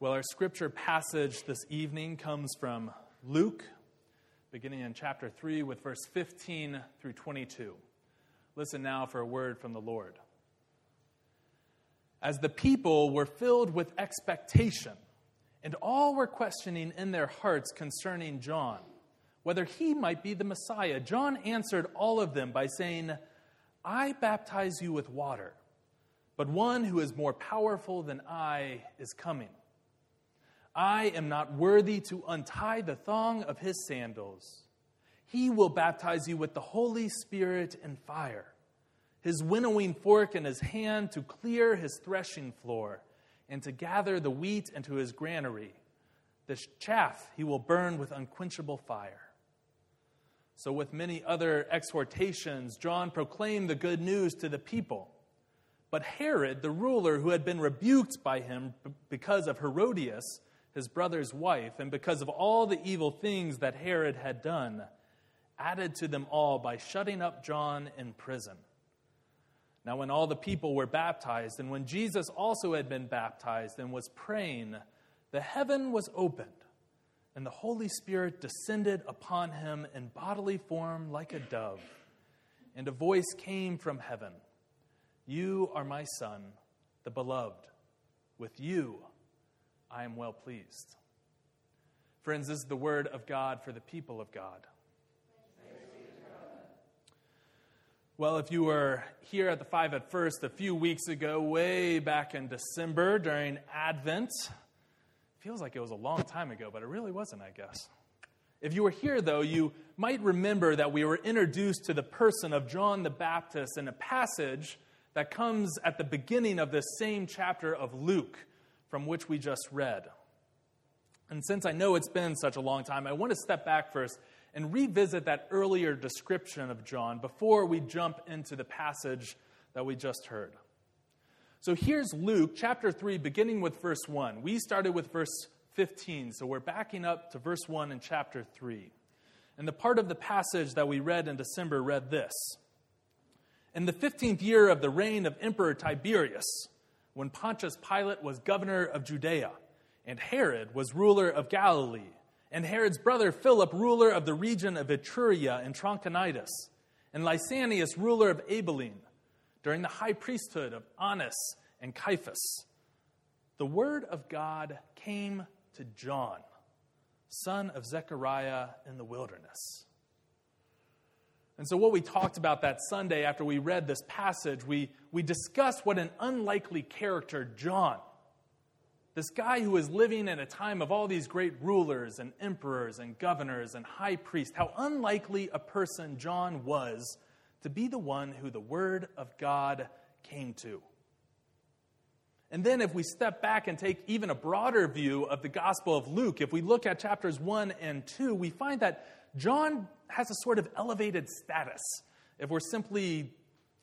Well, our scripture passage this evening comes from Luke, beginning in chapter 3 with verse 15 through 22. Listen now for a word from the Lord. As the people were filled with expectation, and all were questioning in their hearts concerning John, whether he might be the Messiah, John answered all of them by saying, I baptize you with water, but one who is more powerful than I is coming I am not worthy to untie the thong of his sandals. He will baptize you with the Holy Spirit and fire. His winnowing fork in his hand to clear his threshing floor and to gather the wheat into his granary. The chaff he will burn with unquenchable fire. So, with many other exhortations, John proclaimed the good news to the people. But Herod, the ruler who had been rebuked by him because of Herodias, his brother's wife, and because of all the evil things that Herod had done, added to them all by shutting up John in prison. Now, when all the people were baptized, and when Jesus also had been baptized and was praying, the heaven was opened, and the Holy Spirit descended upon him in bodily form like a dove. And a voice came from heaven You are my Son, the beloved. With you I am well pleased. Friends, this is the word of God for the people of God. Well, if you were here at the Five at First a few weeks ago, way back in December during Advent, feels like it was a long time ago, but it really wasn't, I guess. If you were here, though, you might remember that we were introduced to the person of John the Baptist in a passage that comes at the beginning of this same chapter of Luke from which we just read. And since I know it's been such a long time, I want to step back first and revisit that earlier description of John before we jump into the passage that we just heard. So here's Luke chapter 3, beginning with verse 1. We started with verse 15, so we're backing up to verse 1 in chapter 3. And the part of the passage that we read in December read this In the 15th year of the reign of Emperor Tiberius, when Pontius Pilate was governor of Judea, and Herod was ruler of Galilee, and Herod's brother Philip, ruler of the region of Ituraea and Trachonitis, and Lysanias, ruler of Abilene, during the high priesthood of Annas and Caiaphas. The word of God came to John, son of Zechariah, in the wilderness. And so, what we talked about that Sunday after we read this passage, we, we discussed what an unlikely character John, this guy who was living in a time of all these great rulers and emperors and governors and high priests, how unlikely a person John was to be the one who the Word of God came to. And then, if we step back and take even a broader view of the Gospel of Luke, if we look at chapters 1 and 2, we find that John has a sort of elevated status. If we're simply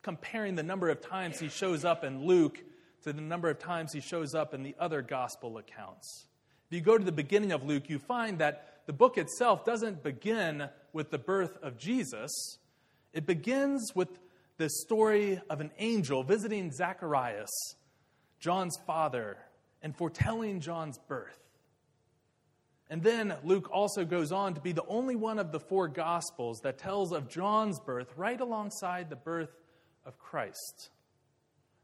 comparing the number of times he shows up in Luke to the number of times he shows up in the other gospel accounts. If you go to the beginning of Luke, you find that the book itself doesn't begin with the birth of Jesus. It begins with the story of an angel visiting Zacharias, John's father, and foretelling John's birth. And then Luke also goes on to be the only one of the four Gospels that tells of John's birth right alongside the birth of Christ.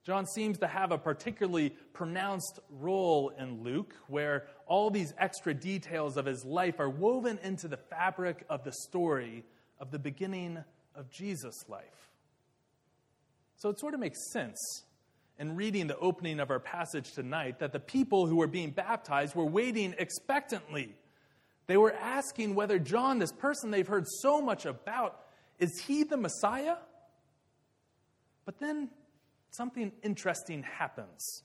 John seems to have a particularly pronounced role in Luke, where all these extra details of his life are woven into the fabric of the story of the beginning of Jesus' life. So it sort of makes sense in reading the opening of our passage tonight that the people who were being baptized were waiting expectantly. They were asking whether John, this person they've heard so much about, is he the Messiah? But then something interesting happens.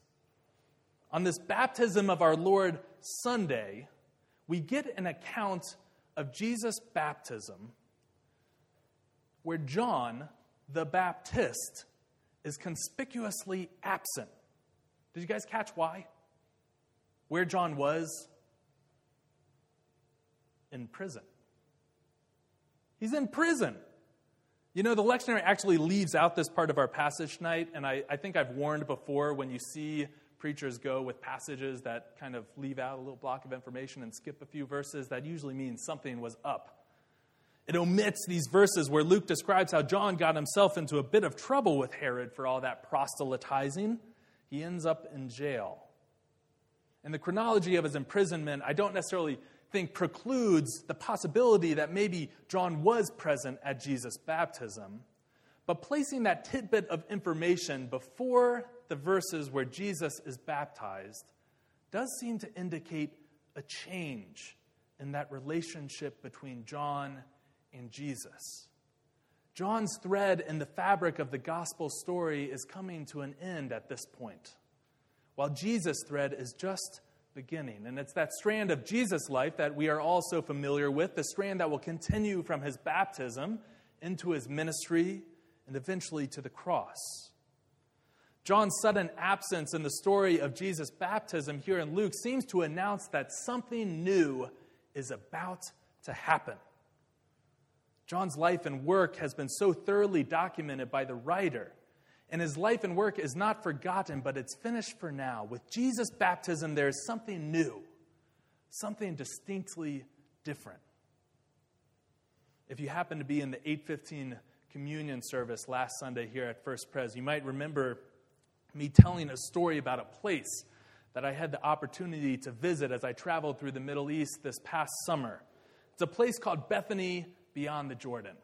On this baptism of our Lord Sunday, we get an account of Jesus' baptism where John the Baptist is conspicuously absent. Did you guys catch why? Where John was? In prison. He's in prison. You know, the lectionary actually leaves out this part of our passage tonight, and I, I think I've warned before when you see preachers go with passages that kind of leave out a little block of information and skip a few verses, that usually means something was up. It omits these verses where Luke describes how John got himself into a bit of trouble with Herod for all that proselytizing. He ends up in jail. And the chronology of his imprisonment, I don't necessarily think precludes the possibility that maybe John was present at Jesus' baptism. But placing that tidbit of information before the verses where Jesus is baptized does seem to indicate a change in that relationship between John and Jesus. John's thread in the fabric of the gospel story is coming to an end at this point, while Jesus' thread is just beginning. And it's that strand of Jesus' life that we are all so familiar with, the strand that will continue from his baptism into his ministry and eventually to the cross. John's sudden absence in the story of Jesus' baptism here in Luke seems to announce that something new is about to happen. John's life and work has been so thoroughly documented by the writer, and his life and work is not forgotten, but it's finished for now. With Jesus' baptism, there is something new, something distinctly different. If you happen to be in the 815 communion service last Sunday here at First Pres, you might remember me telling a story about a place that I had the opportunity to visit as I traveled through the Middle East this past summer. It's a place called Bethany beyond the Jordan.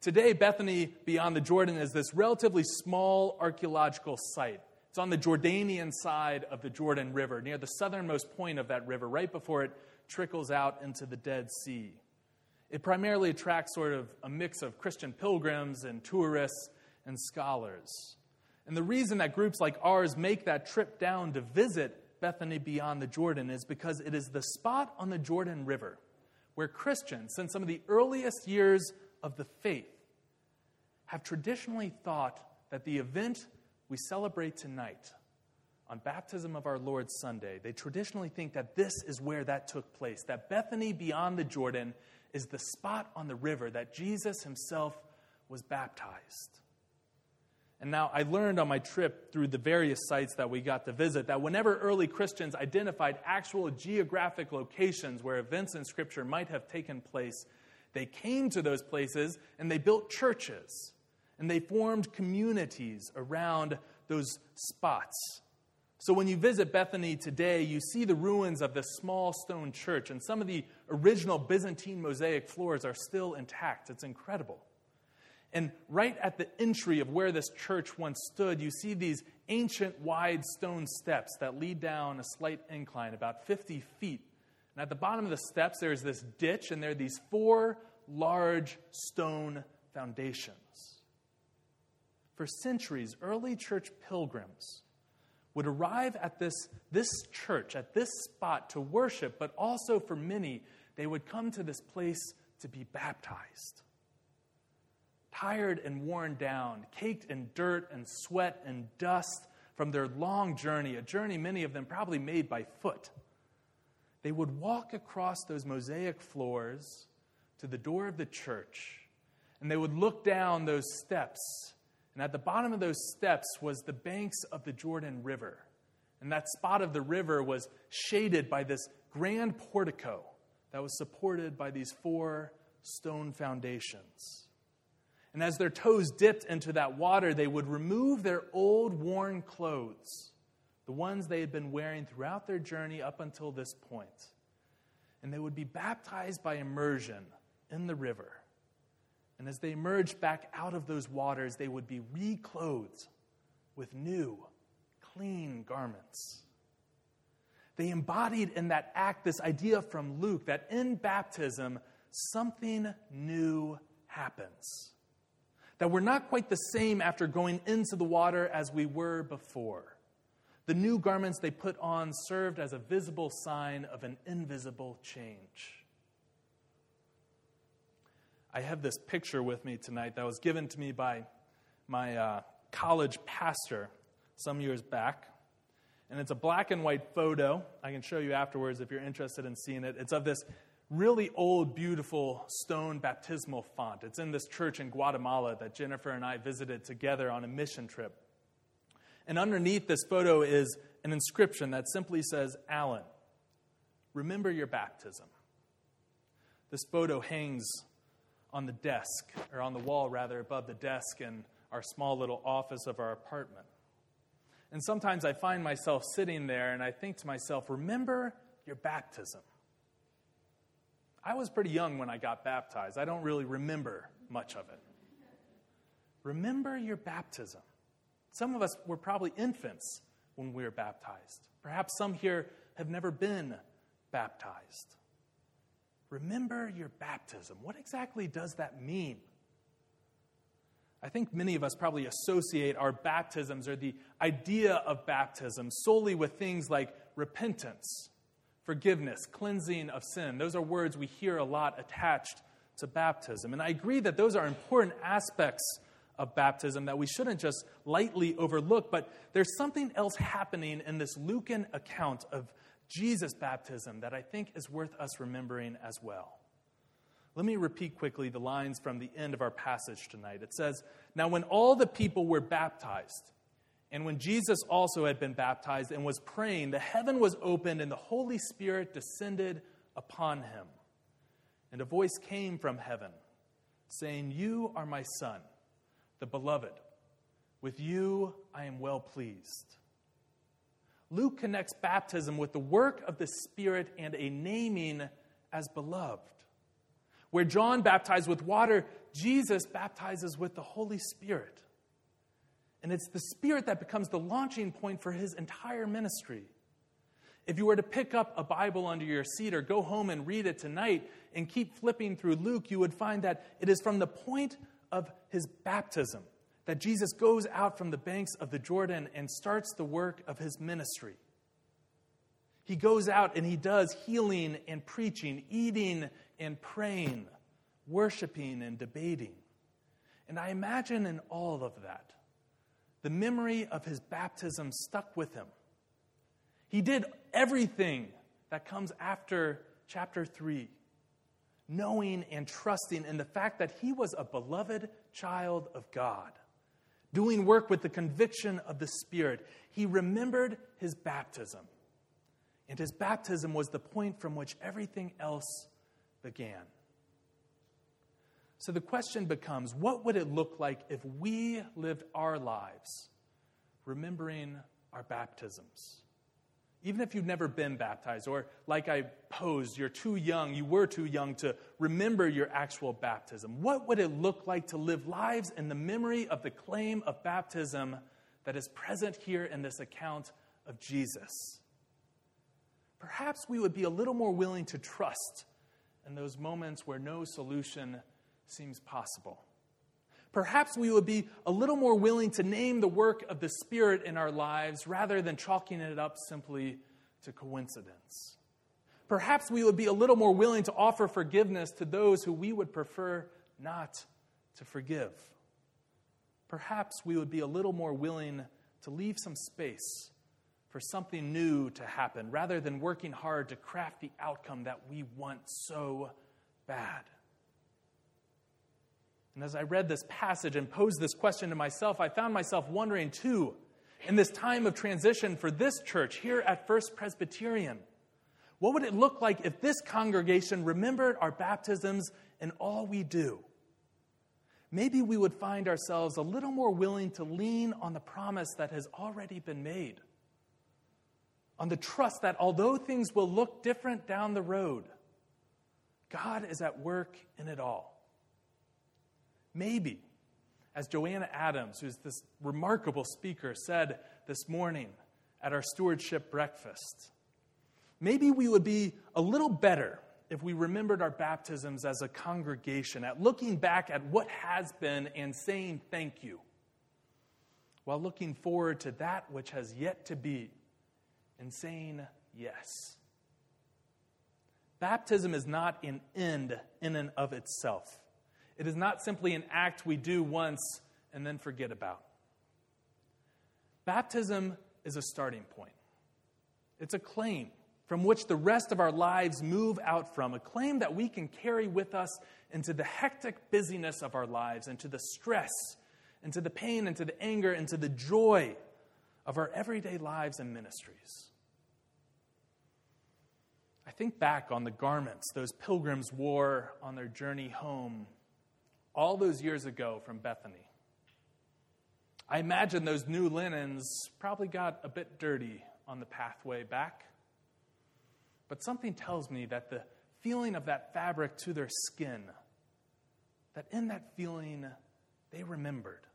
Today, Bethany beyond the Jordan is this relatively small archaeological site. It's on the Jordanian side of the Jordan River, near the southernmost point of that river, right before it trickles out into the Dead Sea. It primarily attracts sort of a mix of Christian pilgrims and tourists and scholars. And the reason that groups like ours make that trip down to visit Bethany beyond the Jordan is because it is the spot on the Jordan River where Christians, since some of the earliest years of the faith, have traditionally thought that the event we celebrate tonight, on Baptism of our Lord Sunday, they traditionally think that this is where that took place, that Bethany beyond the Jordan is the spot on the river that Jesus himself was baptized. And now I learned on my trip through the various sites that we got to visit that whenever early Christians identified actual geographic locations where events in Scripture might have taken place, they came to those places and they built churches and they formed communities around those spots. So when you visit Bethany today, you see the ruins of this small stone church, and some of the original Byzantine mosaic floors are still intact. It's incredible. And right at the entry of where this church once stood, you see these ancient wide stone steps that lead down a slight incline, about 50 feet. And at the bottom of the steps, there's this ditch, and there are these four large stone foundations. For centuries, early church pilgrims would arrive at this, this church, at this spot to worship, but also for many, they would come to this place to be baptized tired and worn down, caked in dirt and sweat and dust from their long journey, a journey many of them probably made by foot. They would walk across those mosaic floors to the door of the church, and they would look down those steps. And at the bottom of those steps was the banks of the Jordan River. And that spot of the river was shaded by this grand portico that was supported by these four stone foundations. And as their toes dipped into that water, they would remove their old worn clothes, the ones they had been wearing throughout their journey up until this point. And they would be baptized by immersion in the river. And as they emerged back out of those waters, they would be reclothed with new, clean garments. They embodied in that act this idea from Luke that in baptism, something new happens that we're not quite the same after going into the water as we were before. The new garments they put on served as a visible sign of an invisible change. I have this picture with me tonight that was given to me by my uh, college pastor some years back. And it's a black and white photo. I can show you afterwards if you're interested in seeing it. It's of this really old, beautiful stone baptismal font. It's in this church in Guatemala that Jennifer and I visited together on a mission trip. And underneath this photo is an inscription that simply says, Alan, remember your baptism. This photo hangs on the desk, or on the wall rather, above the desk in our small little office of our apartment. And sometimes I find myself sitting there and I think to myself, remember your baptism. I was pretty young when I got baptized. I don't really remember much of it. Remember your baptism. Some of us were probably infants when we were baptized. Perhaps some here have never been baptized. Remember your baptism. What exactly does that mean? I think many of us probably associate our baptisms or the idea of baptism solely with things like repentance, forgiveness, cleansing of sin. Those are words we hear a lot attached to baptism. And I agree that those are important aspects of baptism that we shouldn't just lightly overlook, but there's something else happening in this Lucan account of Jesus' baptism that I think is worth us remembering as well. Let me repeat quickly the lines from the end of our passage tonight. It says, Now, when all the people were baptized, and when Jesus also had been baptized and was praying, the heaven was opened and the Holy Spirit descended upon him. And a voice came from heaven saying, You are my Son, the beloved. With you I am well pleased. Luke connects baptism with the work of the Spirit and a naming as beloved. Where John baptized with water, Jesus baptizes with the Holy Spirit. And it's the Spirit that becomes the launching point for his entire ministry. If you were to pick up a Bible under your seat or go home and read it tonight and keep flipping through Luke, you would find that it is from the point of his baptism that Jesus goes out from the banks of the Jordan and starts the work of his ministry. He goes out and he does healing and preaching, eating and praying, worshiping and debating. And I imagine in all of that, the memory of his baptism stuck with him. He did everything that comes after chapter 3, knowing and trusting in the fact that he was a beloved child of God, doing work with the conviction of the Spirit. He remembered his baptism, and his baptism was the point from which everything else began. So the question becomes what would it look like if we lived our lives remembering our baptisms? Even if you've never been baptized, or like I posed, you're too young, you were too young to remember your actual baptism. What would it look like to live lives in the memory of the claim of baptism that is present here in this account of Jesus? Perhaps we would be a little more willing to trust in those moments where no solution seems possible. Perhaps we would be a little more willing to name the work of the Spirit in our lives rather than chalking it up simply to coincidence. Perhaps we would be a little more willing to offer forgiveness to those who we would prefer not to forgive. Perhaps we would be a little more willing to leave some space for something new to happen rather than working hard to craft the outcome that we want so bad. And as I read this passage and posed this question to myself, I found myself wondering too, in this time of transition for this church here at First Presbyterian, what would it look like if this congregation remembered our baptisms and all we do? Maybe we would find ourselves a little more willing to lean on the promise that has already been made, on the trust that although things will look different down the road, God is at work in it all. Maybe, as Joanna Adams, who's this remarkable speaker, said this morning at our stewardship breakfast, maybe we would be a little better if we remembered our baptisms as a congregation, at looking back at what has been and saying thank you, while looking forward to that which has yet to be and saying yes. Baptism is not an end in and of itself. It is not simply an act we do once and then forget about. Baptism is a starting point, it's a claim from which the rest of our lives move out from, a claim that we can carry with us into the hectic busyness of our lives, into the stress, into the pain, into the anger, into the joy of our everyday lives and ministries. I think back on the garments those pilgrims wore on their journey home all those years ago from Bethany. I imagine those new linens probably got a bit dirty on the pathway back. But something tells me that the feeling of that fabric to their skin, that in that feeling, they remembered.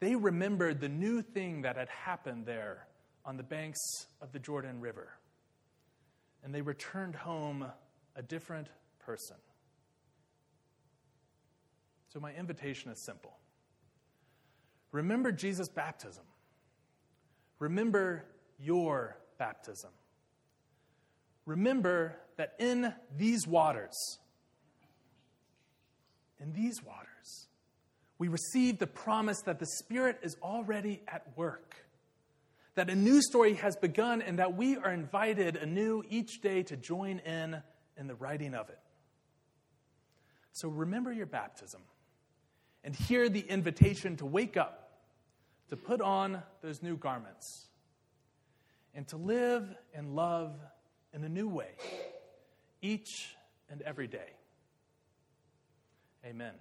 They remembered the new thing that had happened there on the banks of the Jordan River. And they returned home a different person. So, my invitation is simple remember Jesus' baptism, remember your baptism. Remember that in these waters, in these waters, we receive the promise that the Spirit is already at work, that a new story has begun, and that we are invited anew each day to join in in the writing of it. So remember your baptism and hear the invitation to wake up, to put on those new garments, and to live and love in a new way each and every day. Amen.